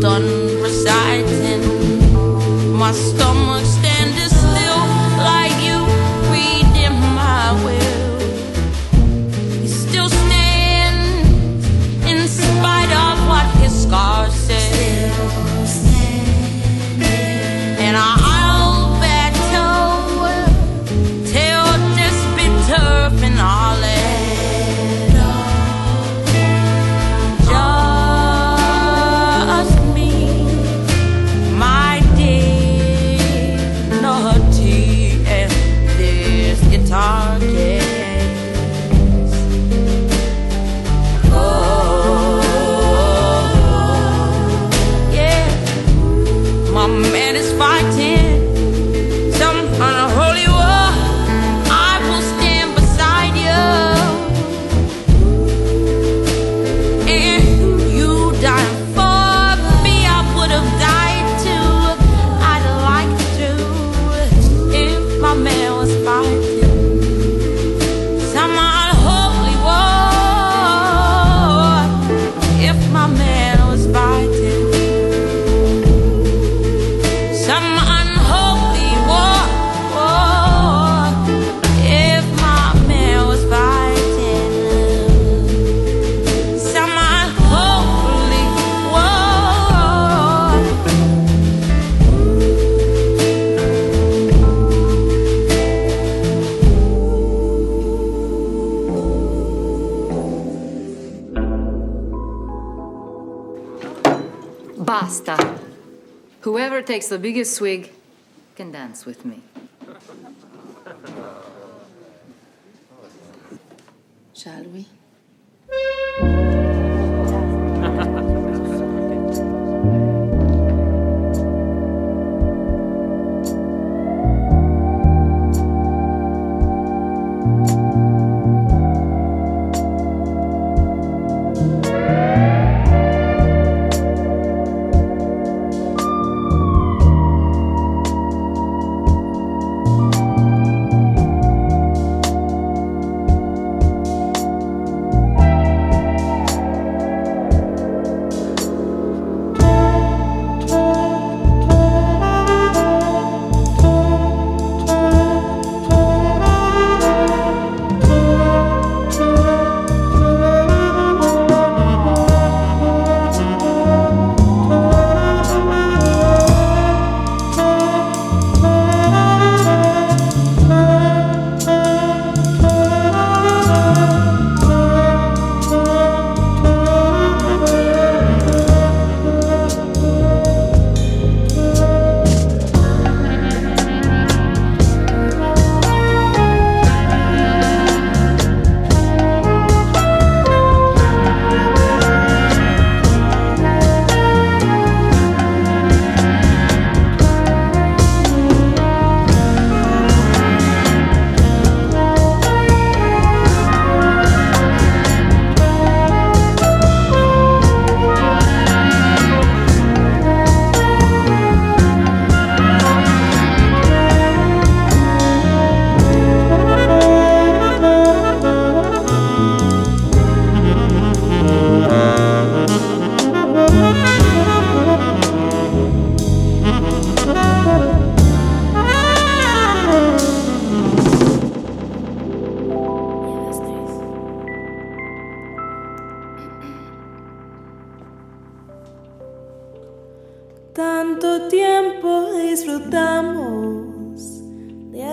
done reciting. My stomach. takes the biggest swig can dance with me.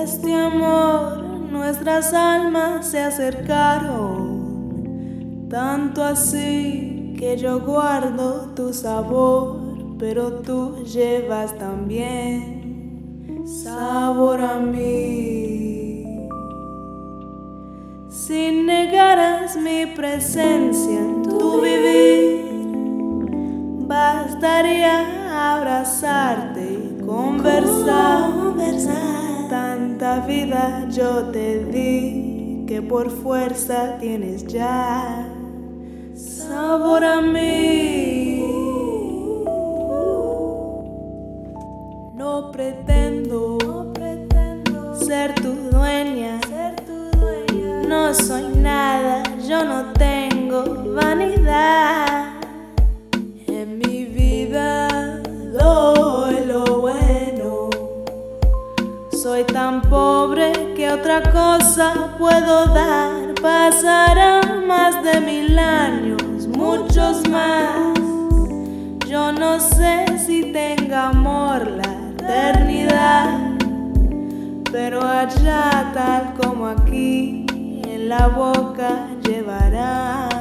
Este amor nuestras almas se acercaron, tanto así que yo guardo tu sabor, pero tú llevas también sabor a mí. Si negaras mi presencia en tu vivir, bastaría abrazarte y conversar. Tanta vida yo te di que por fuerza tienes ya sabor a mí. No pretendo, ser tu dueña. No soy nada, yo no tengo vanidad. En mi vida Soy tan pobre que otra cosa puedo dar. Pasarán más de mil años, muchos más. Yo no sé si tenga amor la eternidad, pero allá tal como aquí, en la boca llevarás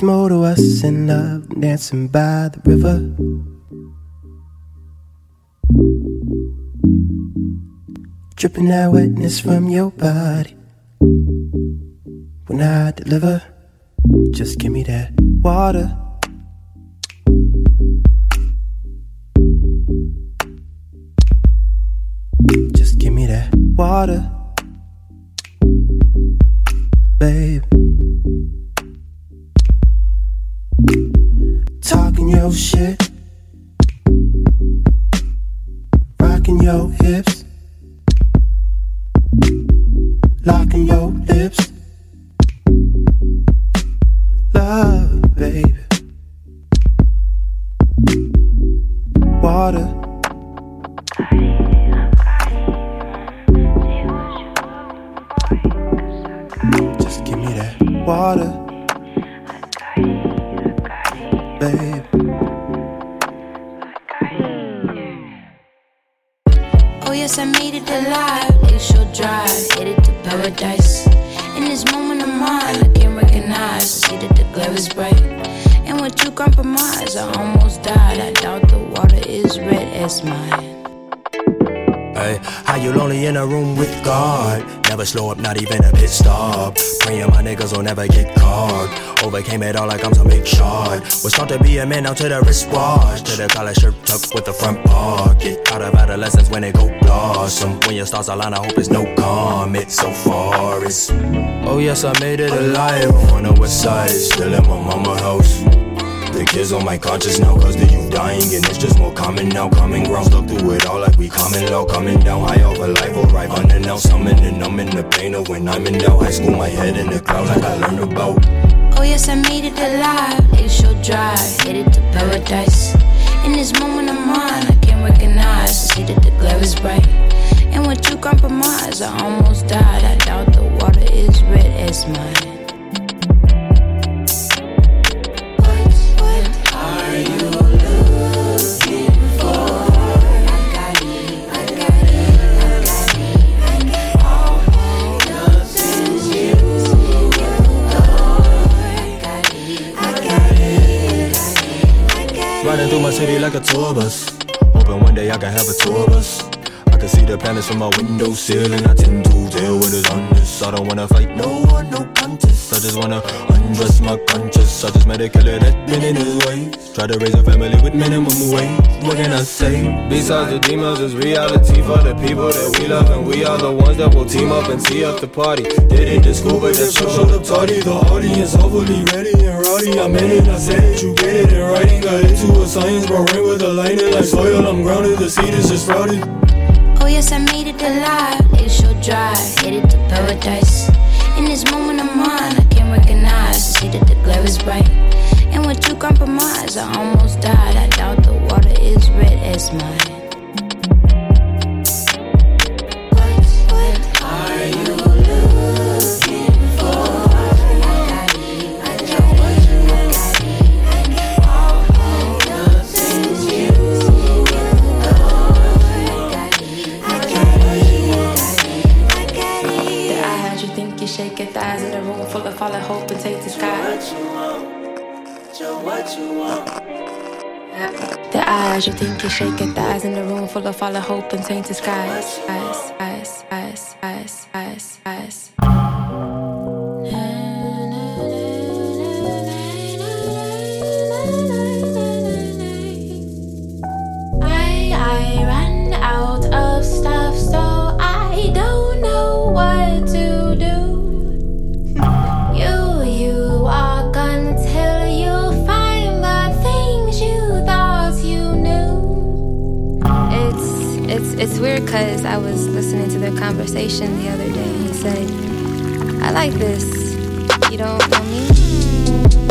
There's more to us in love, dancing by the river. Dripping that wetness from your body. When I deliver, just give me that water. Just give me that water, babe. Talking your shit, rocking your hips, locking your lips. Love, baby. Water. Just give me that water, babe. Alive. Glacial drive, headed to paradise. In this moment of mine, I can't recognize. See that the glare is bright. And with you compromise, I almost died. I doubt the water is red as mine. Hey, how you lonely in a room with God? Never slow up, not even a pit stop. Praying my niggas will never get caught. Overcame it all like I'm some big shot. Was taught to be a man down to the wristwatch. To the collar shirt tucked with the front pocket. Out of adolescence when it go blossom. When your stars align, I hope it's no comet. So far it's. Oh yes, I made it alive. On the west side, still in my mama house. The kids on my conscience now cause the youth dying and it's just more common now Common ground stuck through it all like we coming low Coming down high over life arrive unannounced Summoning I'm in the pain of when I'm in doubt High school my head in the clouds like I learned about Oh yes, I made it alive. Glacial drive, headed to paradise. In this moment of mine, I can't recognize. See that the glare is bright. And when you compromise, I almost died. I doubt the water is red as mine. Like a tour bus. Hoping one day I can have a tour bus can see the planets from my window ceiling. I tend to deal with is honest I don't wanna fight no one, no contest. I just wanna undress my conscience. I just met a killer that been in his ways Try to raise a family with minimum wage. What can I say? Besides the demons, it's reality for the people that we love. And we are the ones that will team up and tee up the party. Did it to school, but show showed up tardy. The audience hopefully ready and rowdy. I meant it, I said it, you get it in writing. Got into a science, bro, rain with a lightning Like soil, I'm grounded, the seed is just sprouted yes, I made it alive. Glacial drive, headed to paradise. In this moment of mine, I can't recognize. See that the glare is bright. And with you compromise, I almost died. I doubt the water is red as mine. Full of hope and take the sky. I had you think you shake your thighs in the room full of falling hope and tainted skies. Eyes, eyes, eyes, eyes, eyes, eyes. Because I was listening to their conversation the other day. He said, "I like this. You don't know me.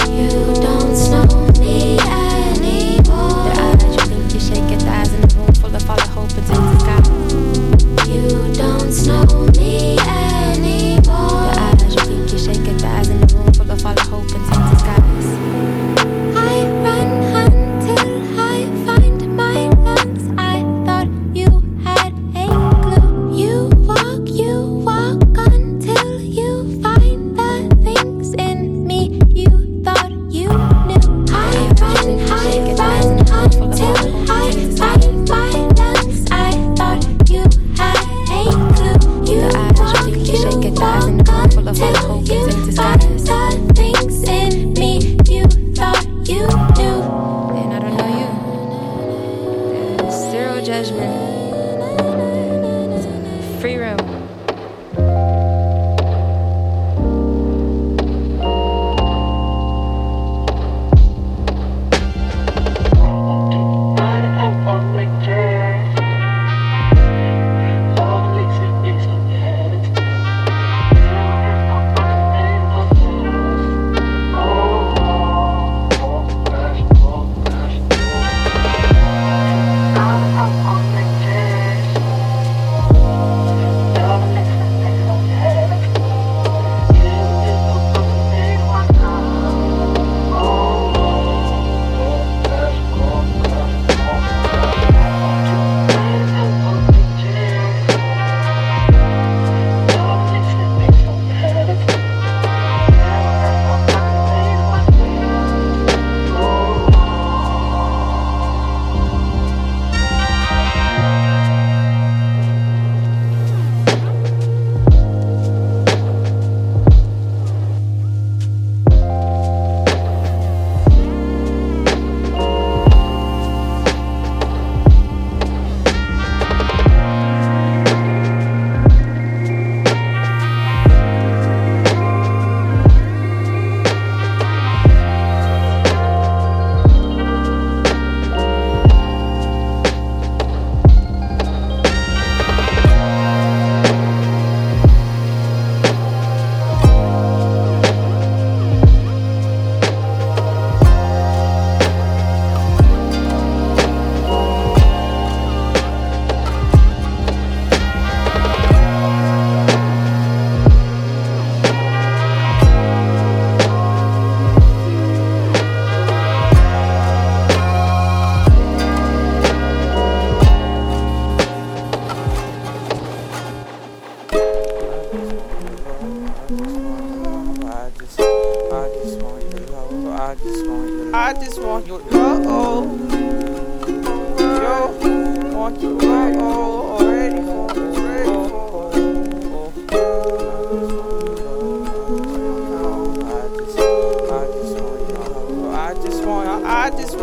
You don't know me anymore." Their eyes, you think you shake your thighs in a room full of falling hope and the sky. You don't know me anymore. Your eyes, you think you shake your thighs in a room full of hope and the skies.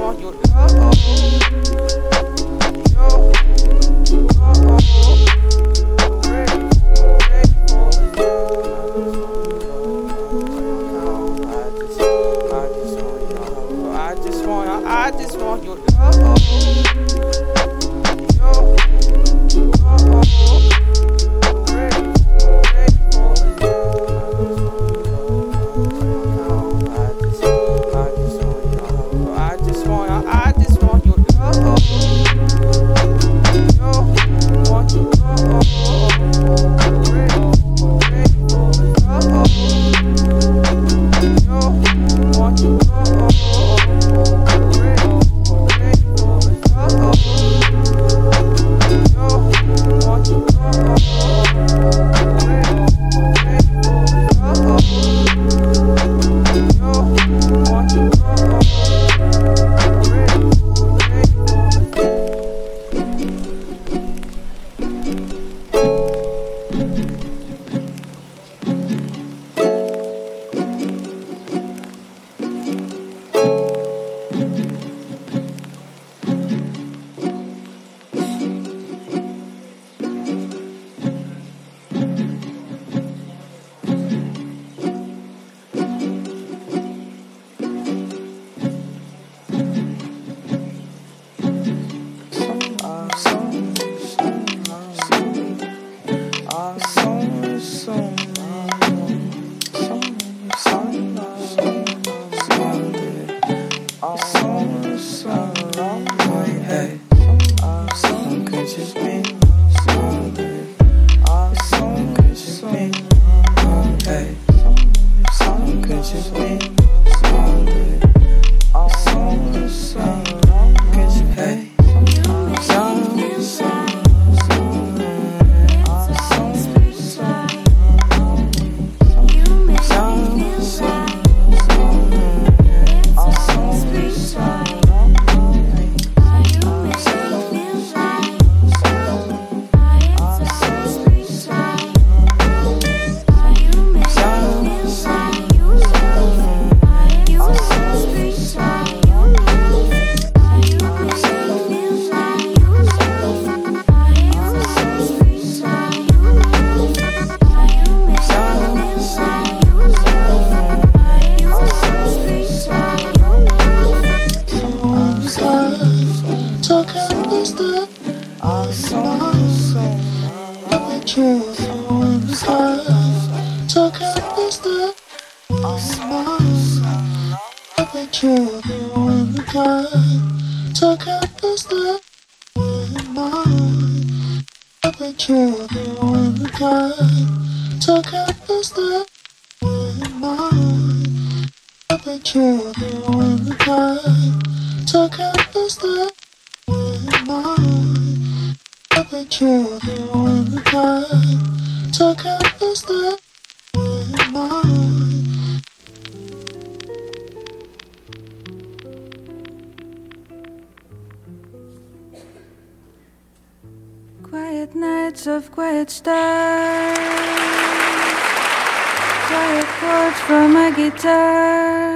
Want your each other when the time took up the step in mine. Up each other when the time took up the step in mine. Quiet nights of quiet stars, quiet chords from a guitar.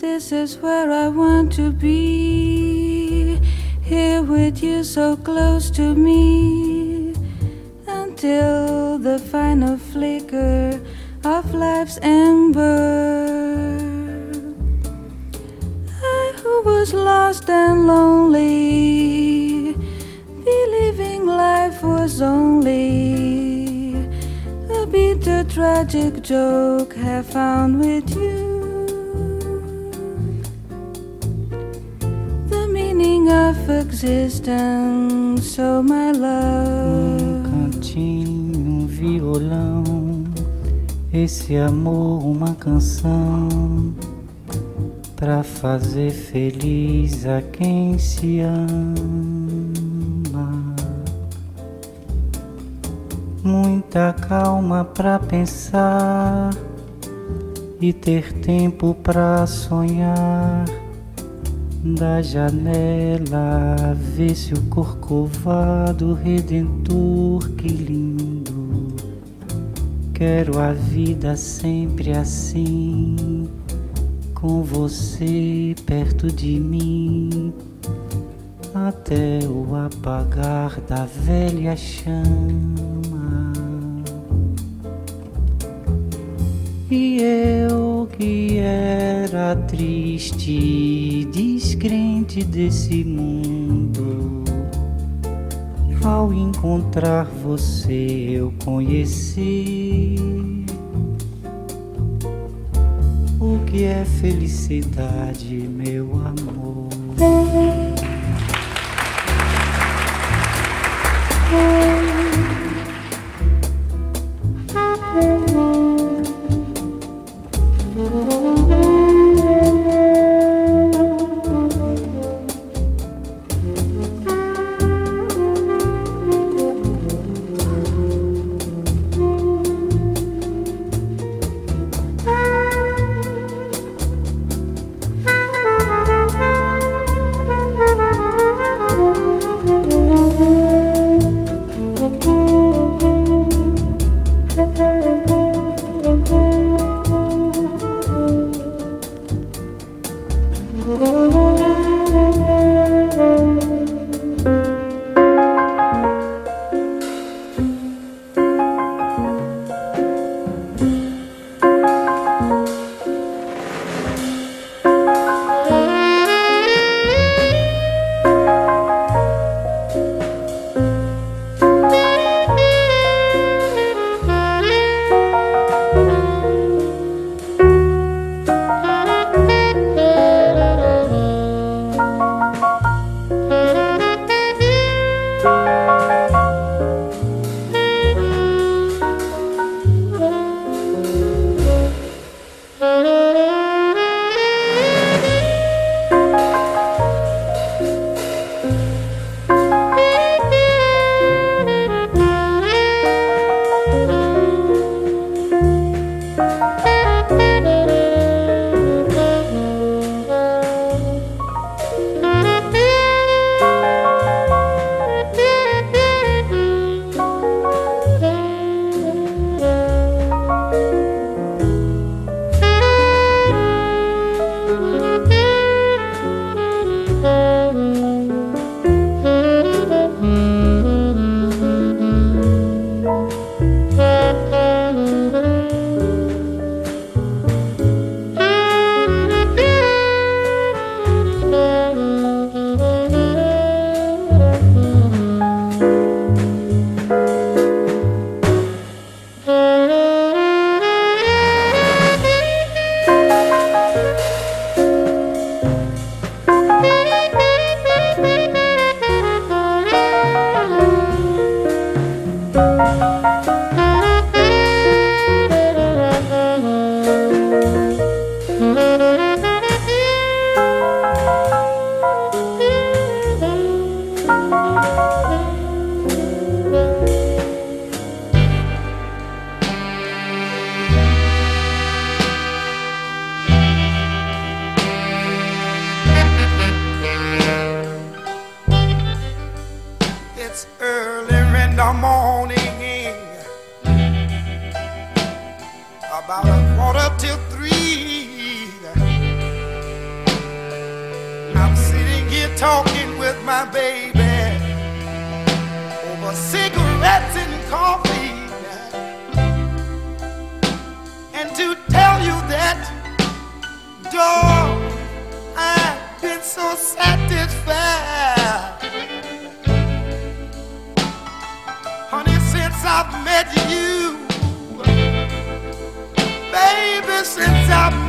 This is where I want to be. Here with you, so close to me. Until the final flicker of life's ember. I who was lost and lonely, believing life was only a bitter tragic joke have found with you. Of existence, oh my love. Um cantinho, um violão, esse amor, uma canção pra fazer feliz a quem se ama. Muita calma pra pensar e ter tempo pra sonhar. Da janela, vê-se o corcovado redentor, que lindo. Quero a vida sempre assim, com você perto de mim, até o apagar da velha chama. E eu que era triste, descrente desse mundo, ao encontrar você eu conheci o que é felicidade, meu amor.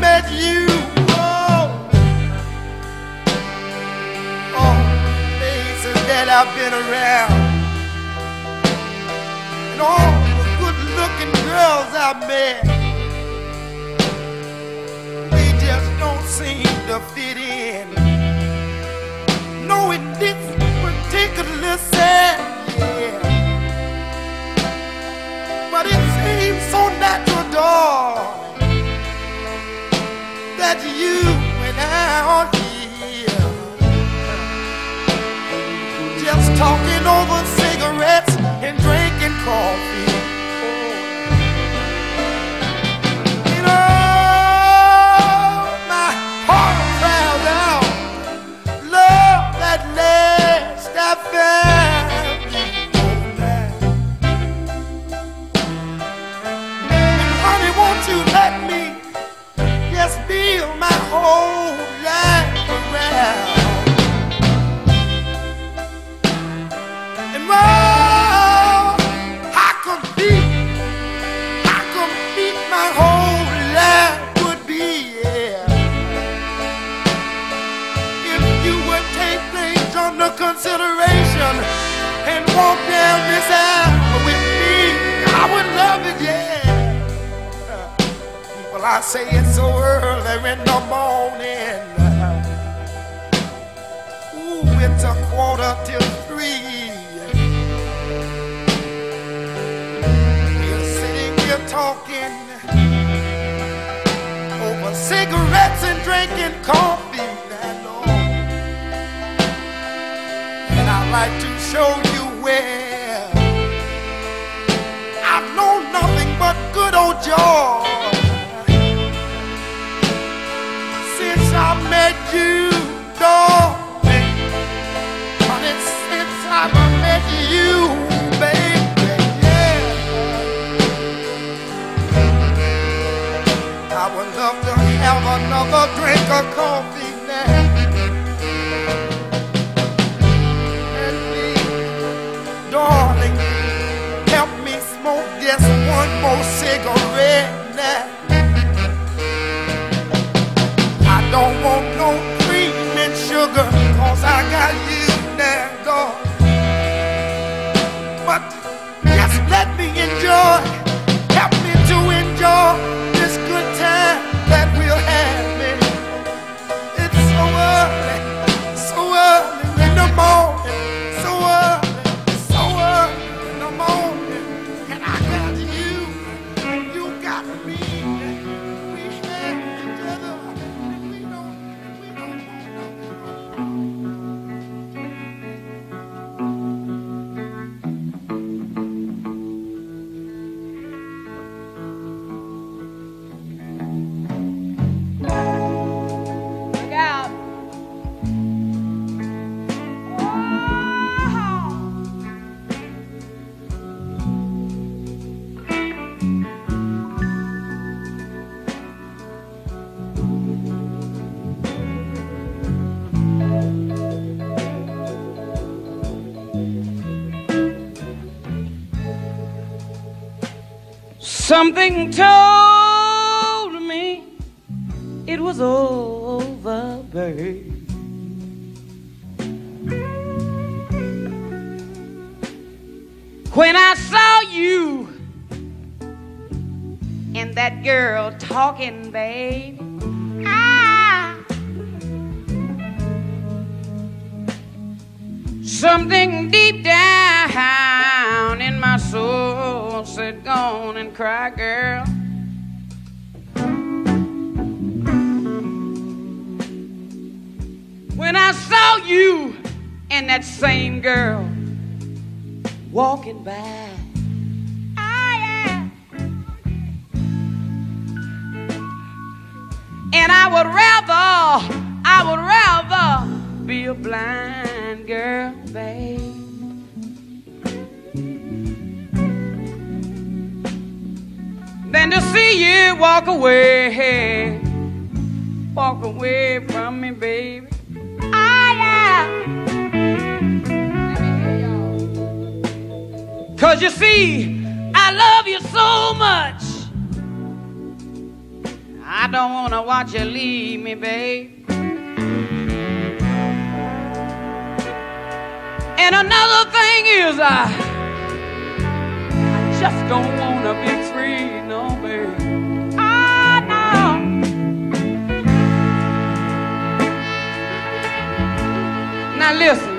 Met you. Oh, oh places that I've been around. And all the good looking girls I've met. They just don't seem to fit in. This particular sad, yeah. But it seems so natural, darling, that you here. Just talking over cigarettes and drinking coffee. My whole life would be, yeah. If you would take things under consideration and walk down this aisle with me, I would love it, yeah. I say it's so early in the morning. Ooh, it's a quarter till three. We're sitting here talking cigarettes and drinking coffee. I know. And I'd like to show you where I've known nothing but good old joy since I met you, have another drink of coffee now. And please, darling, help me smoke just one more cigarette now. I don't want no cream and sugar, cause I got you Something told me it was over, babe. When I saw you and that girl talking, babe, ah, something deep down in my soul said, Go on and cry, girl. When I saw you and that same girl walking by. And I would rather, I would rather be a blind girl, babe. Than to see you walk away, walk away from me, baby. Yeah. Cause you see, I love you so much. I don't wanna watch you leave me, babe. And another thing is, I, I just don't wanna be Now listen.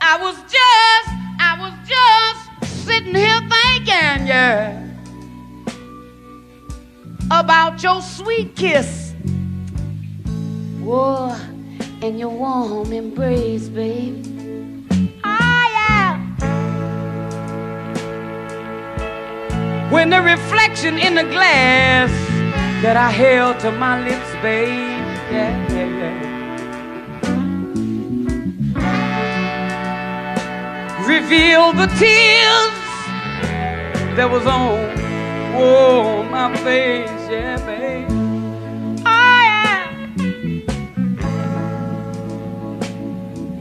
I was just, I was just sitting here thinking, yeah, about your sweet kiss. Whoa, and your warm embrace, baby. Ah, yeah. When the reflection in the glass that I held to my lips, babe, reveal the tears that was on, oh, my face, yeah, babe. Oh, yeah.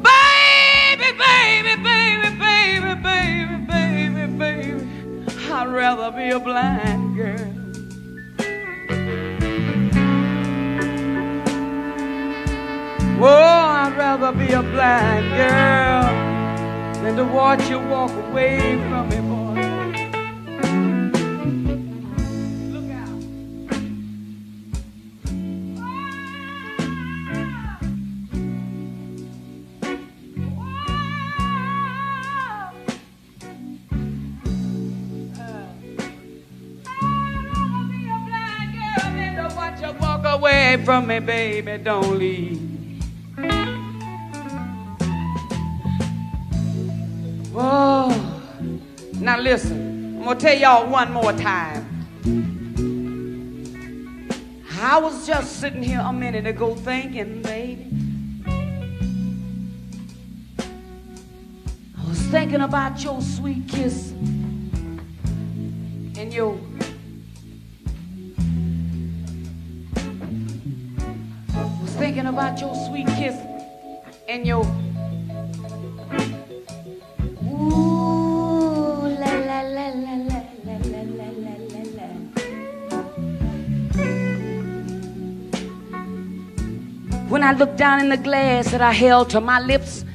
Baby, baby, baby, baby, baby, baby, baby. I'd rather be a blind girl. Oh, I'd rather be a blind girl than to watch you walk away from me, boy. Look out. I'd rather be a blind girl than to watch you walk away from me, baby. Don't leave. Oh, now listen, I'm gonna tell y'all one more time. I was just sitting here a minute ago thinking, baby. I was thinking about your sweet kiss and your. I was thinking about your sweet kiss and your. When I looked down in the glass that I held to my lips,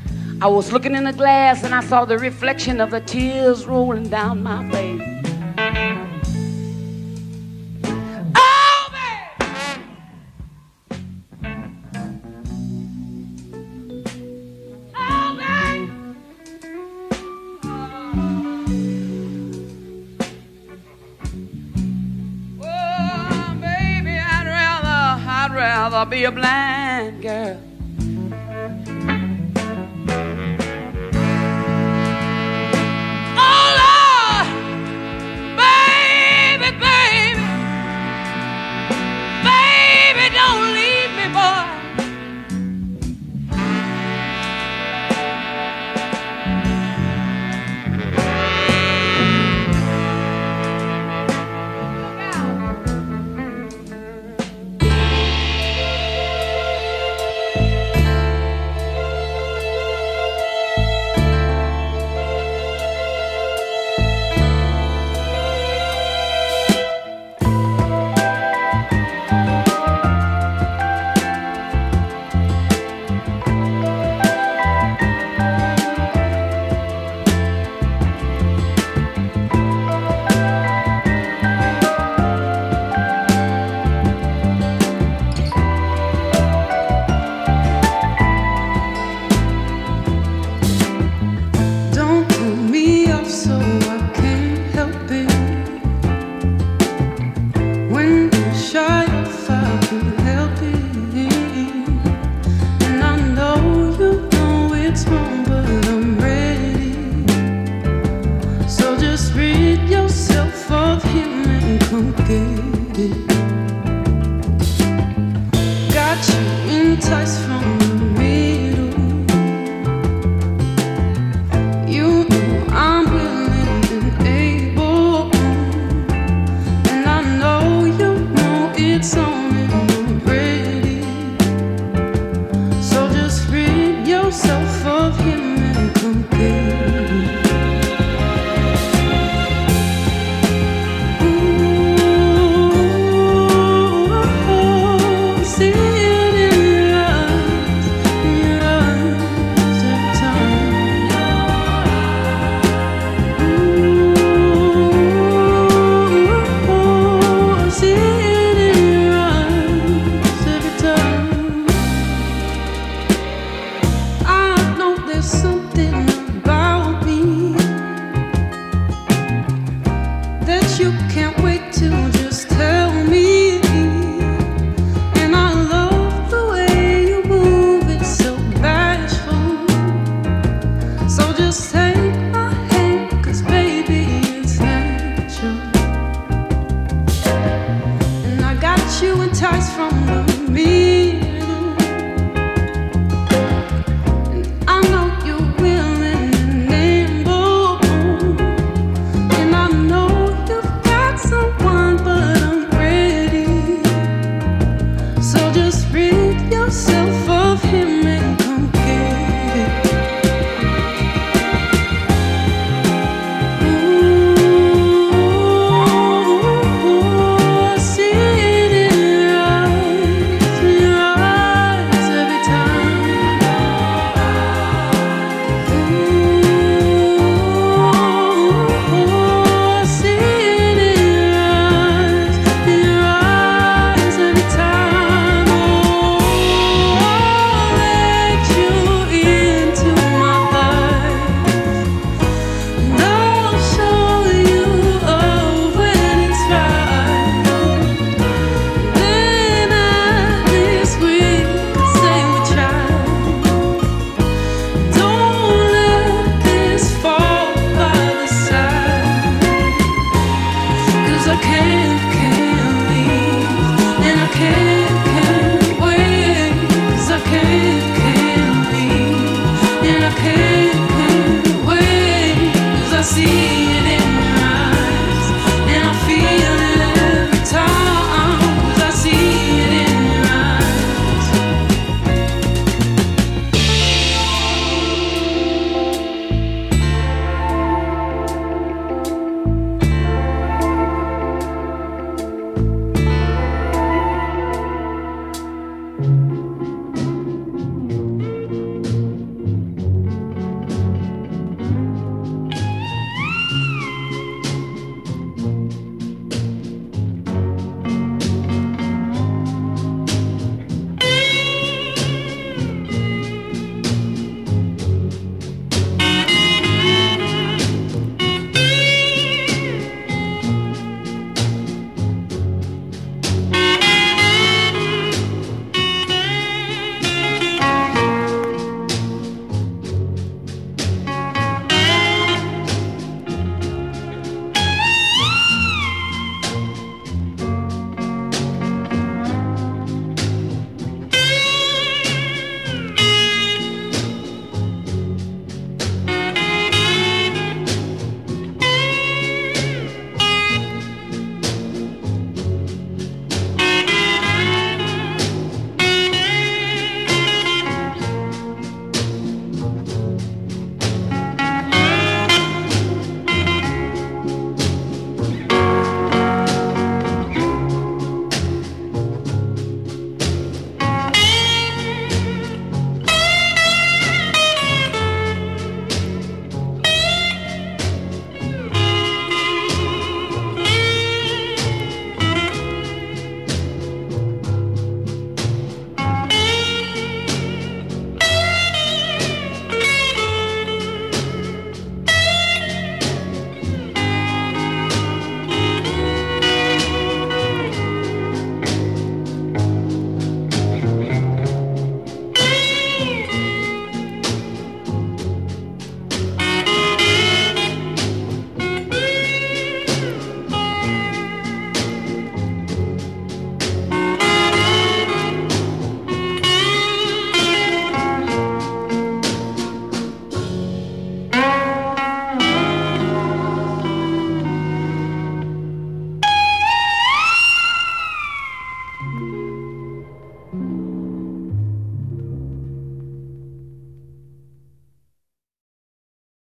I was looking in the glass and I saw the reflection of the tears rolling down my face. Rather be a blind girl. touch